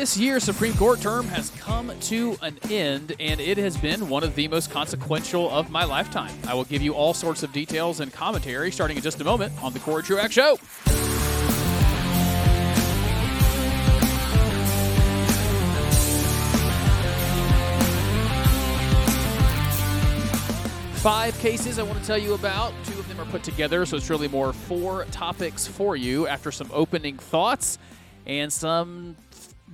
This year's Supreme Court term has come to an end, and it has been one of the most consequential of my lifetime. I will give you all sorts of details and commentary starting in just a moment on the Corey Truax Show. Five cases I want to tell you about. Two of them are put together, so it's really more four topics for you after some opening thoughts and some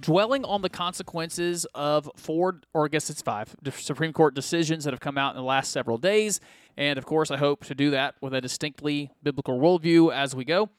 dwelling on the consequences of four, or I guess it's five, Supreme Court decisions that have come out in the last several days. And of course, I hope to do that with a distinctly biblical worldview as we go.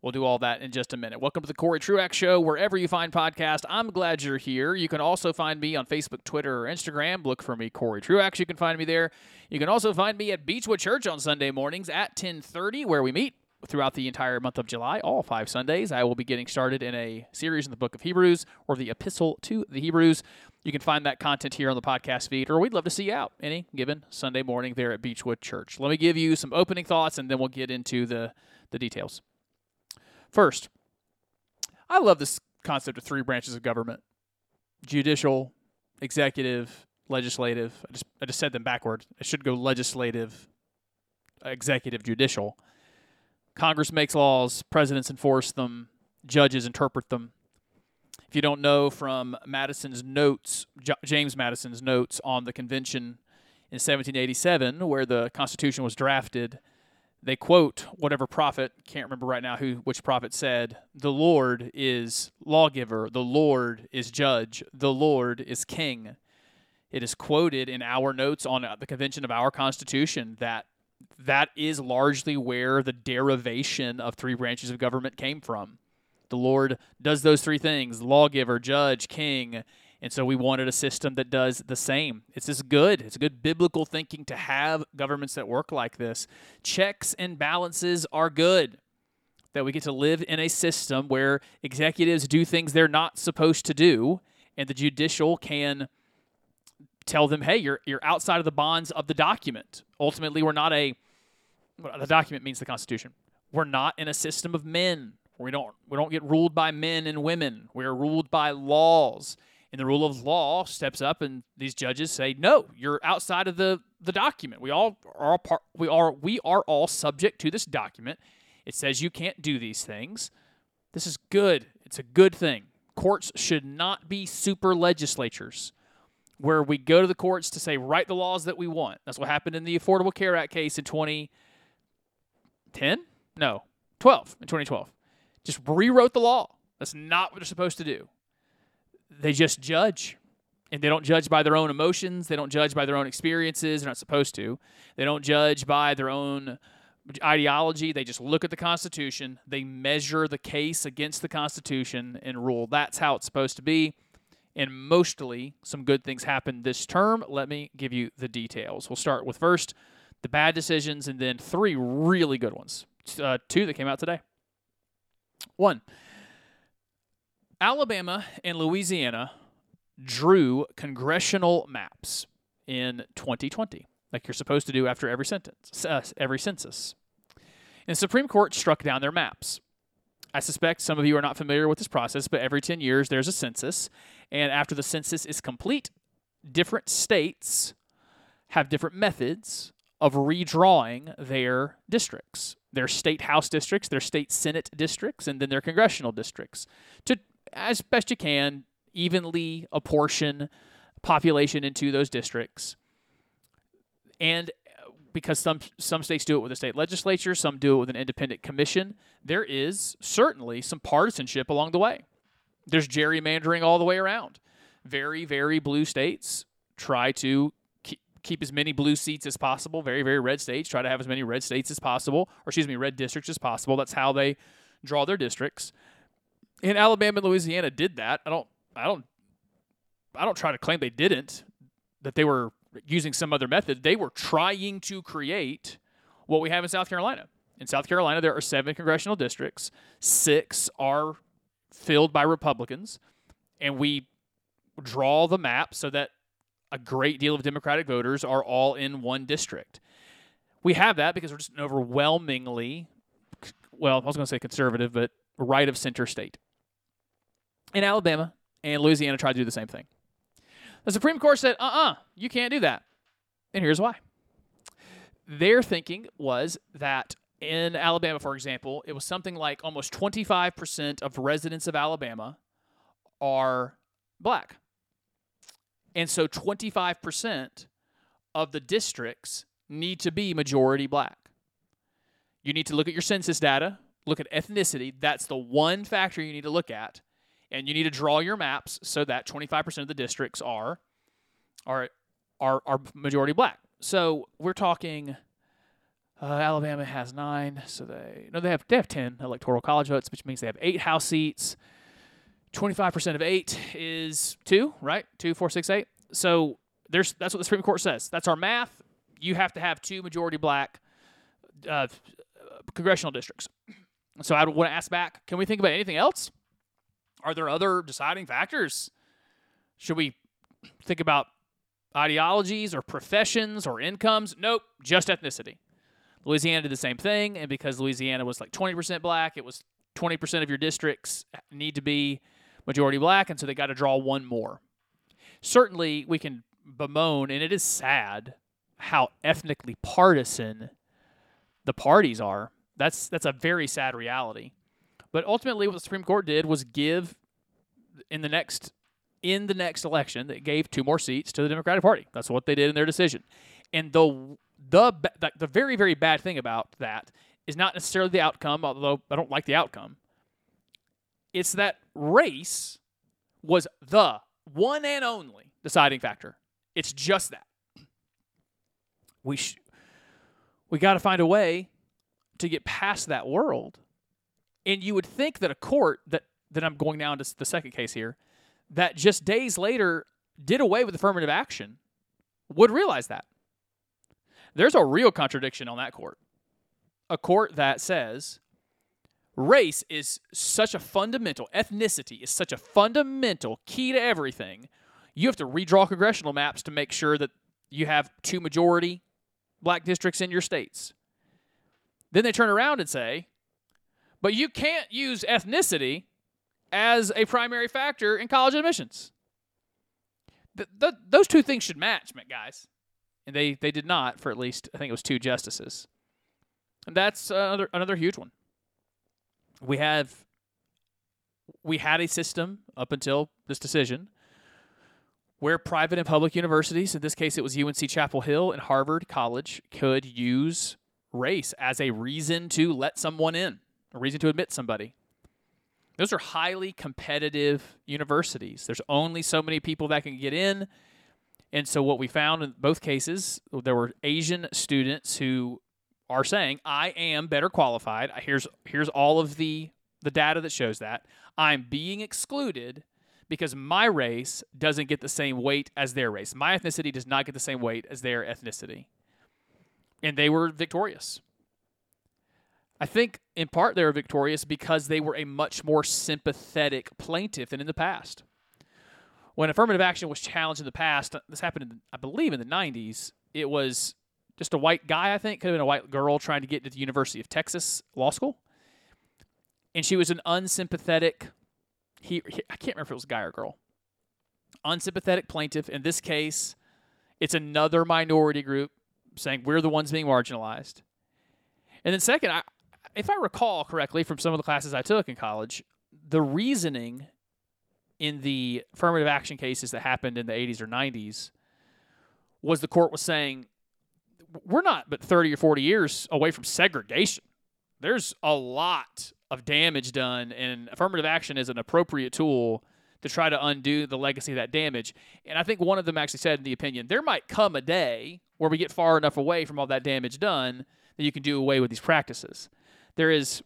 We'll do all that in just a minute. Welcome to the Corey Truax Show, wherever you find podcasts. I'm glad you're here. You can also find me on Facebook, Twitter, or Instagram. Look for me, Corey Truax. You can find me there. You can also find me at Beechwood Church on Sunday mornings at 10:30, where we meet throughout the entire month of July, all five Sundays. I will be getting started in a series in the book of Hebrews or the Epistle to the Hebrews. You can find that content here on the podcast feed, or we'd love to see you out any given Sunday morning there at Beechwood Church. Let me give you some opening thoughts, and then we'll get into the the details. First, I love this concept of three branches of government judicial, executive, legislative. I just, I just said them backwards. It should go legislative, executive, judicial. Congress makes laws, presidents enforce them, judges interpret them. If you don't know from Madison's notes, J- James Madison's notes on the convention in 1787, where the Constitution was drafted, they quote whatever prophet can't remember right now who which prophet said the lord is lawgiver the lord is judge the lord is king it is quoted in our notes on uh, the convention of our constitution that that is largely where the derivation of three branches of government came from the lord does those three things lawgiver judge king and so we wanted a system that does the same. It's just good. It's good biblical thinking to have governments that work like this. Checks and balances are good. That we get to live in a system where executives do things they're not supposed to do, and the judicial can tell them, "Hey, you're you're outside of the bonds of the document." Ultimately, we're not a the document means the Constitution. We're not in a system of men. We don't we don't get ruled by men and women. We're ruled by laws. And the rule of law steps up and these judges say no you're outside of the the document. We all are part we are we are all subject to this document. It says you can't do these things. This is good. It's a good thing. Courts should not be super legislatures where we go to the courts to say write the laws that we want. That's what happened in the affordable care act case in 2010 no 12 in 2012 just rewrote the law that's not what they're supposed to do they just judge. And they don't judge by their own emotions. They don't judge by their own experiences. They're not supposed to. They don't judge by their own ideology. They just look at the Constitution. They measure the case against the Constitution and rule. That's how it's supposed to be. And mostly, some good things happened this term. Let me give you the details. We'll start with first the bad decisions and then three really good ones. Uh, two that came out today. One, Alabama and Louisiana drew congressional maps in 2020, like you're supposed to do after every sentence, uh, every census. And the Supreme Court struck down their maps. I suspect some of you are not familiar with this process, but every 10 years there's a census, and after the census is complete, different states have different methods of redrawing their districts their state house districts, their state senate districts, and then their congressional districts to as best you can, evenly apportion population into those districts. And uh, because some some states do it with a state legislature, some do it with an independent commission, there is certainly some partisanship along the way. There's gerrymandering all the way around. Very, very blue states try to keep, as many blue seats as possible. Very, very red states try to have as many red states as possible, or excuse me, red districts as possible. That's how they draw their districts and Alabama and Louisiana did that. I don't I don't I don't try to claim they didn't that they were using some other method. They were trying to create what we have in South Carolina. In South Carolina there are 7 congressional districts. 6 are filled by Republicans and we draw the map so that a great deal of Democratic voters are all in one district. We have that because we're just an overwhelmingly well, I was going to say conservative, but right of center state in Alabama And Louisiana tried to do the same thing. The Supreme Court said, uh uh you can't do that. And here's why. Their thinking was that in Alabama, for example, it was something like almost 25% of residents of Alabama are black. And so 25% of the districts need to be majority black. You need to look at your census data, look at ethnicity. That's the one factor you need to look at. And you need to draw your maps so that 25% of the districts are are are, are majority black. So we're talking uh, Alabama has nine, so they no they have they have ten electoral college votes, which means they have eight House seats. Twenty five percent of eight is two, right? Two, four, six, eight. So there's that's what the Supreme Court says. That's our math. You have to have two majority black uh, congressional districts. So I want to ask back: Can we think about anything else? Are there other deciding factors? Should we think about ideologies or professions or incomes? Nope, just ethnicity. Louisiana did the same thing, and because Louisiana was like 20% black, it was 20% of your districts need to be majority black, and so they got to draw one more. Certainly, we can bemoan, and it is sad how ethnically partisan the parties are. That's that's a very sad reality. But ultimately, what the Supreme Court did was give in the next in the next election that gave two more seats to the Democratic Party. That's what they did in their decision. And the the the, the very very bad thing about that is not necessarily the outcome, although I don't like the outcome. It's that race was the one and only deciding factor. It's just that. We sh- we got to find a way to get past that world. And you would think that a court that that I'm going now into the second case here that just days later did away with affirmative action would realize that. There's a real contradiction on that court. A court that says race is such a fundamental, ethnicity is such a fundamental key to everything. You have to redraw congressional maps to make sure that you have two majority black districts in your states. Then they turn around and say, but you can't use ethnicity as a primary factor in college admissions. Those two things should match, guys. And they, they did not for at least, I think it was two justices. And that's another, another huge one. We have we had a system up until this decision where private and public universities, in this case it was UNC Chapel Hill and Harvard College, could use race as a reason to let someone in, a reason to admit somebody. Those are highly competitive universities. There's only so many people that can get in. And so what we found in both cases, there were Asian students who are saying, "I am better qualified. Here's here's all of the the data that shows that. I'm being excluded because my race doesn't get the same weight as their race. My ethnicity does not get the same weight as their ethnicity." And they were victorious. I think in part they were victorious because they were a much more sympathetic plaintiff than in the past. When affirmative action was challenged in the past, this happened, in, I believe, in the 90s, it was just a white guy, I think, could have been a white girl trying to get into the University of Texas Law School. And she was an unsympathetic, he, he I can't remember if it was a guy or girl, unsympathetic plaintiff. In this case, it's another minority group saying we're the ones being marginalized. And then, second, I, if I recall correctly from some of the classes I took in college, the reasoning in the affirmative action cases that happened in the 80s or 90s was the court was saying we're not but 30 or 40 years away from segregation. There's a lot of damage done, and affirmative action is an appropriate tool to try to undo the legacy of that damage. And I think one of them actually said in the opinion, there might come a day where we get far enough away from all that damage done that you can do away with these practices there is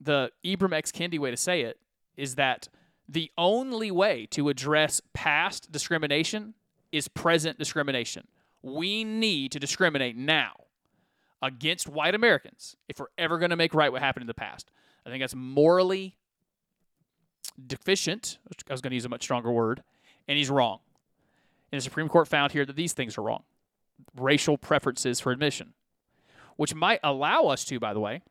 the Ibram X. Kendi way to say it is that the only way to address past discrimination is present discrimination. We need to discriminate now against white Americans if we're ever going to make right what happened in the past. I think that's morally deficient. I was going to use a much stronger word, and he's wrong. And the Supreme Court found here that these things are wrong racial preferences for admission, which might allow us to, by the way,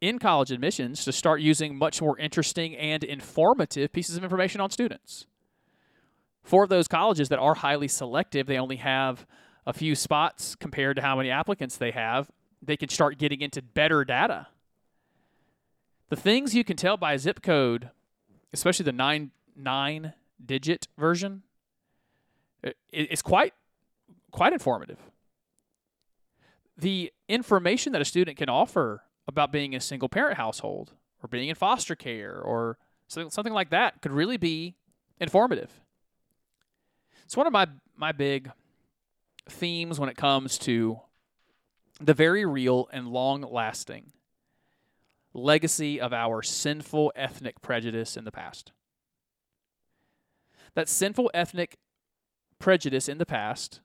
in college admissions to start using much more interesting and informative pieces of information on students. for those colleges that are highly selective, they only have a few spots compared to how many applicants they have, they can start getting into better data. The things you can tell by zip code, especially the nine nine digit version, is quite quite informative. The information that a student can offer about being in a single parent household or being in foster care or something like that could really be informative. It's one of my my big themes when it comes to the very real and long lasting legacy of our sinful ethnic prejudice in the past. That sinful ethnic prejudice in the past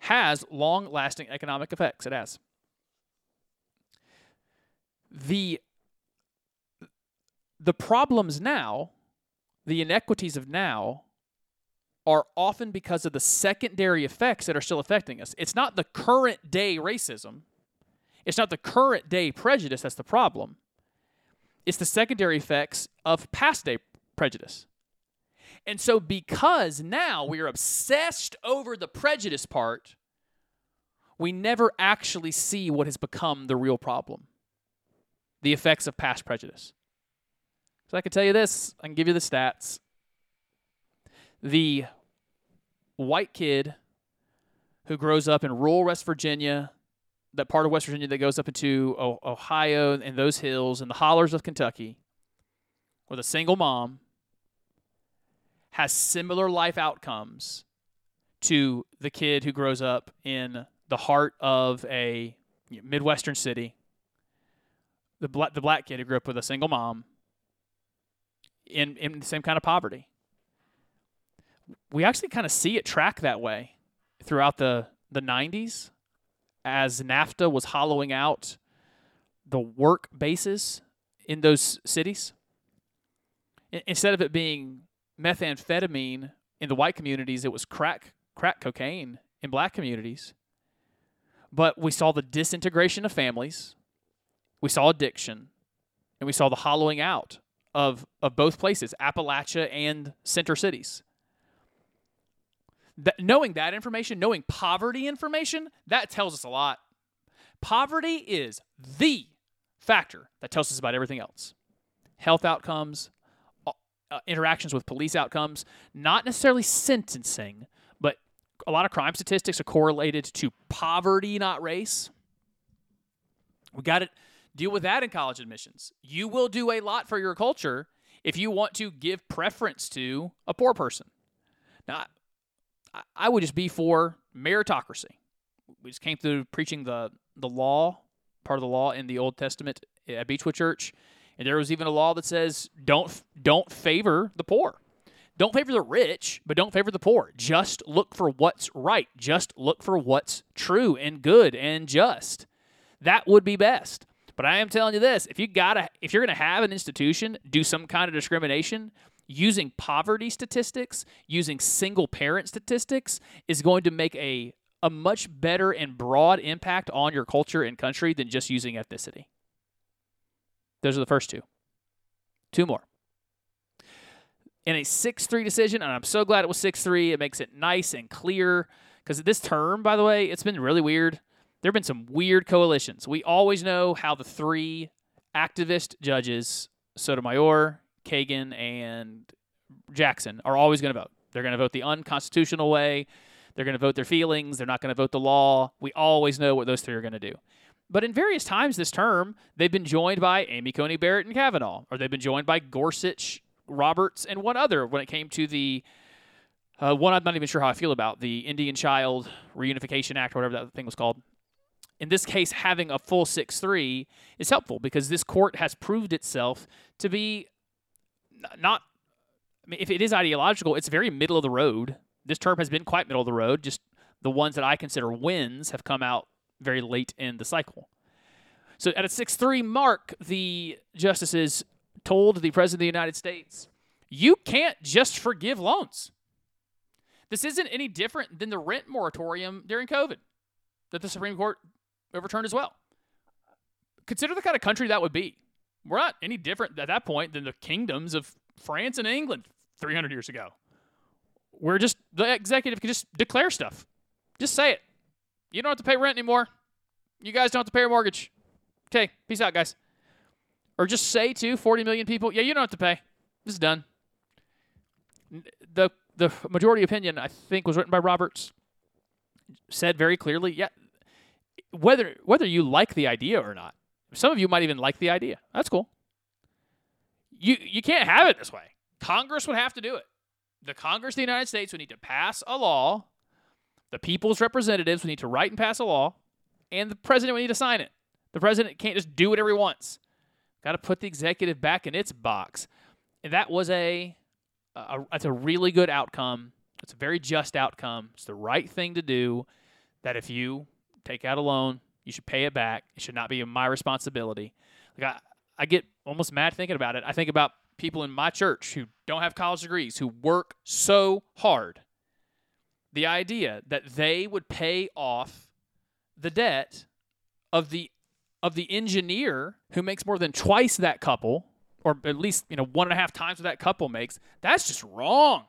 has long lasting economic effects. It has. The, the problems now, the inequities of now, are often because of the secondary effects that are still affecting us. It's not the current day racism, it's not the current day prejudice that's the problem. It's the secondary effects of past day prejudice. And so, because now we are obsessed over the prejudice part, we never actually see what has become the real problem the effects of past prejudice. So, I can tell you this, I can give you the stats. The white kid who grows up in rural West Virginia, that part of West Virginia that goes up into Ohio and those hills and the hollers of Kentucky, with a single mom, has similar life outcomes to the kid who grows up in the heart of a midwestern city. The black, the black kid who grew up with a single mom in, in the same kind of poverty we actually kind of see it track that way throughout the the 90s as NAFTA was hollowing out the work bases in those cities. Instead of it being methamphetamine in the white communities, it was crack crack cocaine in black communities. But we saw the disintegration of families, we saw addiction, and we saw the hollowing out of, of both places, Appalachia and center cities knowing that information, knowing poverty information, that tells us a lot. Poverty is the factor that tells us about everything else health outcomes, uh, interactions with police outcomes, not necessarily sentencing, but a lot of crime statistics are correlated to poverty, not race. We got to deal with that in college admissions. You will do a lot for your culture if you want to give preference to a poor person. Now, I would just be for meritocracy. We just came through preaching the the law, part of the law in the Old Testament at Beechwood Church, and there was even a law that says don't don't favor the poor. Don't favor the rich, but don't favor the poor. Just look for what's right. Just look for what's true and good and just. That would be best. But I am telling you this, if you gotta if you're gonna have an institution do some kind of discrimination, using poverty statistics, using single parent statistics is going to make a a much better and broad impact on your culture and country than just using ethnicity. Those are the first two. Two more. In a 6 3 decision, and I'm so glad it was 6 3, it makes it nice and clear. Because this term, by the way, it's been really weird. There have been some weird coalitions. We always know how the three activist judges, Sotomayor, Kagan and Jackson are always going to vote. They're going to vote the unconstitutional way. They're going to vote their feelings. They're not going to vote the law. We always know what those three are going to do. But in various times this term, they've been joined by Amy Coney Barrett and Kavanaugh, or they've been joined by Gorsuch, Roberts, and one other when it came to the uh, one I'm not even sure how I feel about the Indian Child Reunification Act, or whatever that thing was called. In this case, having a full 6 3 is helpful because this court has proved itself to be not. I mean, if it is ideological, it's very middle of the road. This term has been quite middle of the road. Just the ones that I consider wins have come out very late in the cycle. So at a 6 3 mark, the justices told the President of the United States, you can't just forgive loans. This isn't any different than the rent moratorium during COVID that the Supreme Court overturned as well. Consider the kind of country that would be we're not any different at that point than the kingdoms of France and England 300 years ago. we're just the executive can just declare stuff. Just say it. You don't have to pay rent anymore. You guys don't have to pay your mortgage. Okay, peace out, guys. Or just say to 40 million people, yeah, you don't have to pay. This is done. The the majority opinion, I think, was written by Roberts. Said very clearly, yeah, whether whether you like the idea or not. Some of you might even like the idea. That's cool. You you can't have it this way. Congress would have to do it. The Congress of the United States would need to pass a law. The people's representatives would need to write and pass a law, and the president would need to sign it. The president can't just do whatever he wants. Got to put the executive back in its box. And that was a, a that's a really good outcome. It's a very just outcome. It's the right thing to do. That if you take out a loan, you should pay it back. It should not be my responsibility. Like I, I get almost mad thinking about it. I think about people in my church who don't have college degrees, who work so hard. The idea that they would pay off the debt of the of the engineer who makes more than twice that couple, or at least you know one and a half times what that couple makes, that's just wrong.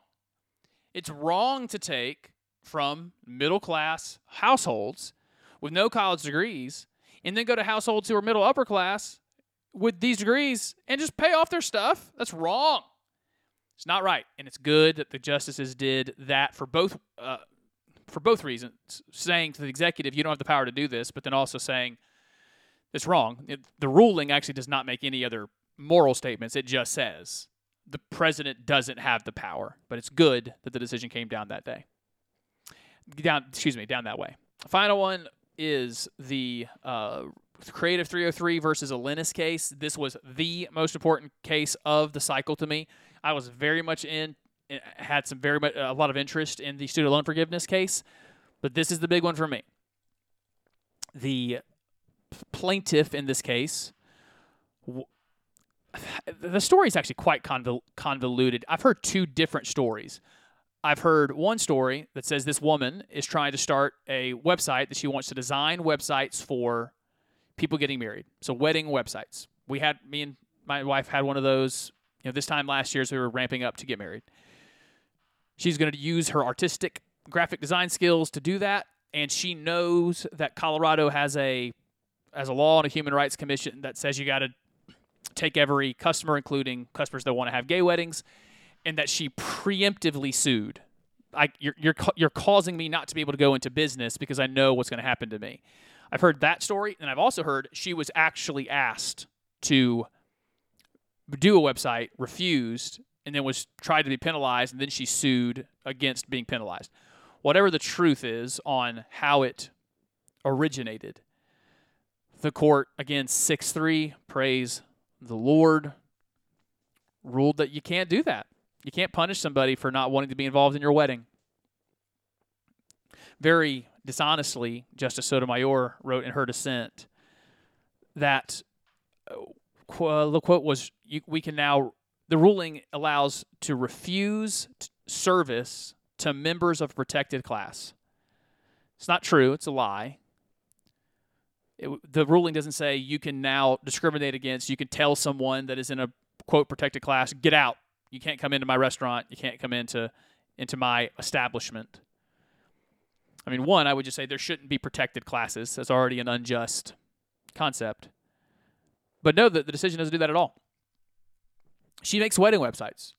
It's wrong to take from middle class households with no college degrees and then go to households who are middle upper class with these degrees and just pay off their stuff. That's wrong. It's not right, and it's good that the justices did that for both uh, for both reasons, saying to the executive, "You don't have the power to do this," but then also saying it's wrong. It, the ruling actually does not make any other moral statements. It just says the president doesn't have the power, but it's good that the decision came down that day. Down, excuse me, down that way. Final one is the uh, Creative 303 versus Elenis case. This was the most important case of the cycle to me. I was very much in, eh, had some very much, a lot of interest in the student loan forgiveness case, but this is the big one for me. The plaintiff in this case, the story is actually quite convol- convoluted. I've heard two different stories. I've heard one story that says this woman is trying to start a website that she wants to design websites for people getting married. So wedding websites. We had me and my wife had one of those, you know, this time last year as we were ramping up to get married. She's going to use her artistic graphic design skills to do that and she knows that Colorado has a as a law and a human rights commission that says you got to take every customer, including customers that want to have gay weddings, and that she preemptively sued. I, you're, you're, you're causing me not to be able to go into business because I know what's going to happen to me. I've heard that story, and I've also heard she was actually asked to do a website, refused, and then was tried to be penalized, and then she sued against being penalized. Whatever the truth is on how it originated, the court, again, 6 3, praise the Lord, ruled that you can't do that. You can't punish somebody for not wanting to be involved in your wedding. Very dishonestly, Justice Sotomayor wrote in her dissent that uh, the quote was you, we can now the ruling allows to refuse service to members of protected class. It's not true, it's a lie it, the ruling doesn't say you can now discriminate against. You can tell someone that is in a quote protected class, get out. You can't come into my restaurant. You can't come into into my establishment. I mean, one, I would just say there shouldn't be protected classes. That's already an unjust concept. But no, the, the decision doesn't do that at all. She makes wedding websites.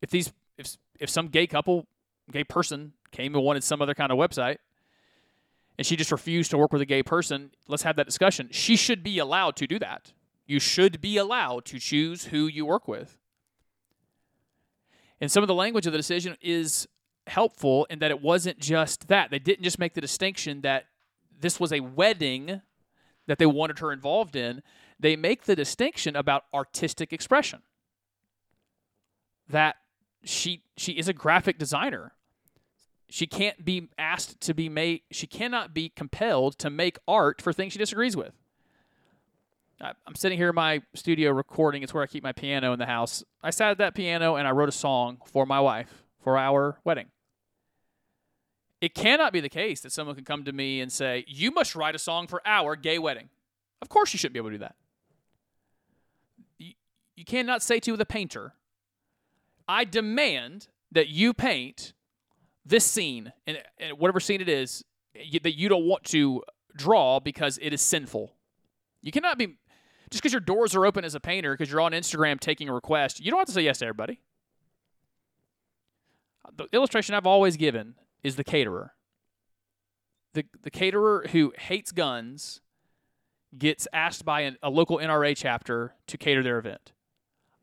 If these if if some gay couple, gay person came and wanted some other kind of website, and she just refused to work with a gay person, let's have that discussion. She should be allowed to do that. You should be allowed to choose who you work with. And some of the language of the decision is helpful in that it wasn't just that. They didn't just make the distinction that this was a wedding that they wanted her involved in. They make the distinction about artistic expression. That she she is a graphic designer. She can't be asked to be made, she cannot be compelled to make art for things she disagrees with. I'm sitting here in my studio recording. It's where I keep my piano in the house. I sat at that piano and I wrote a song for my wife for our wedding. It cannot be the case that someone can come to me and say, You must write a song for our gay wedding. Of course, you shouldn't be able to do that. You, you cannot say to the painter, I demand that you paint this scene and, and whatever scene it is you, that you don't want to draw because it is sinful. You cannot be just because your doors are open as a painter because you're on Instagram taking a request. You don't have to say yes to everybody. The illustration I've always given is the caterer. The the caterer who hates guns gets asked by an, a local NRA chapter to cater their event.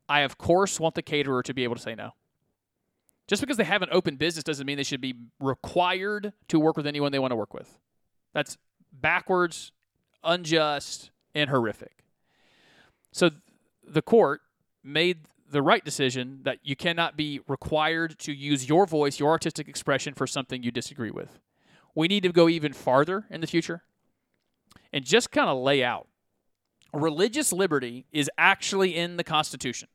I of course want the caterer to be able to say no. Just because they have an open business doesn't mean they should be required to work with anyone they want to work with. That's backwards, unjust, and horrific. So the court made the right decision that you cannot be required to use your voice, your artistic expression for something you disagree with. We need to go even farther in the future and just kind of lay out religious liberty is actually in the Constitution.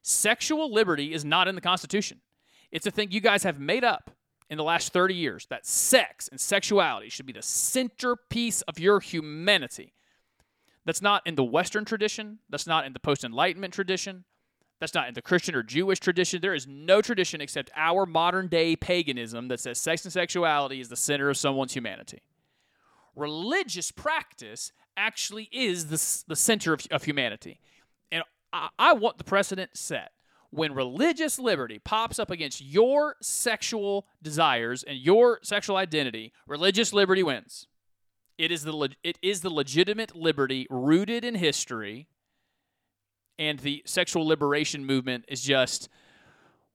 Sexual liberty is not in the Constitution. It's a thing you guys have made up in the last 30 years that sex and sexuality should be the centerpiece of your humanity. That's not in the Western tradition. That's not in the post Enlightenment tradition. That's not in the Christian or Jewish tradition. There is no tradition except our modern day paganism that says sex and sexuality is the center of someone's humanity. Religious practice actually is the, the center of, of humanity. And I, I want the precedent set when religious liberty pops up against your sexual desires and your sexual identity, religious liberty wins. It is the it is the legitimate liberty rooted in history, and the sexual liberation movement is just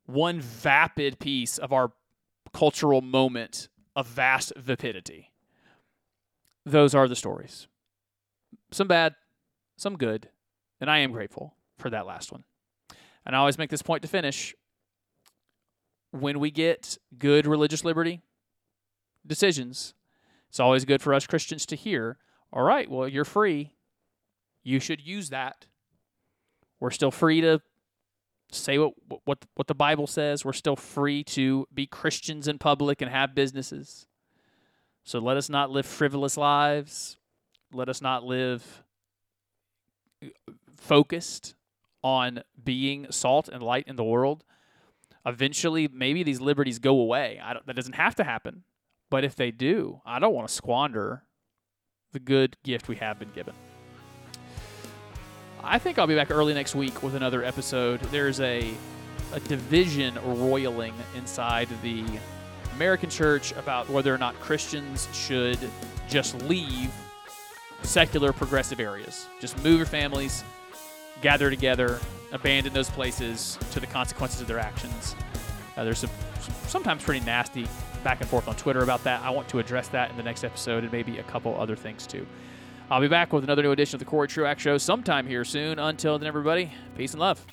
one vapid piece of our cultural moment of vast vapidity. Those are the stories. Some bad, some good, and I am grateful for that last one and I always make this point to finish when we get good religious liberty decisions, it's always good for us Christians to hear, all right, well, you're free. You should use that. We're still free to say what what what the Bible says. We're still free to be Christians in public and have businesses. So let us not live frivolous lives. Let us not live focused on being salt and light in the world, eventually maybe these liberties go away. that doesn't have to happen. But if they do, I don't want to squander the good gift we have been given. I think I'll be back early next week with another episode. There's a, a division roiling inside the American church about whether or not Christians should just leave secular progressive areas. Just move your families, gather together, abandon those places to the consequences of their actions. Uh, there's some, sometimes pretty nasty back and forth on Twitter about that. I want to address that in the next episode and maybe a couple other things too. I'll be back with another new edition of the Corey Truax Show sometime here soon. Until then, everybody, peace and love.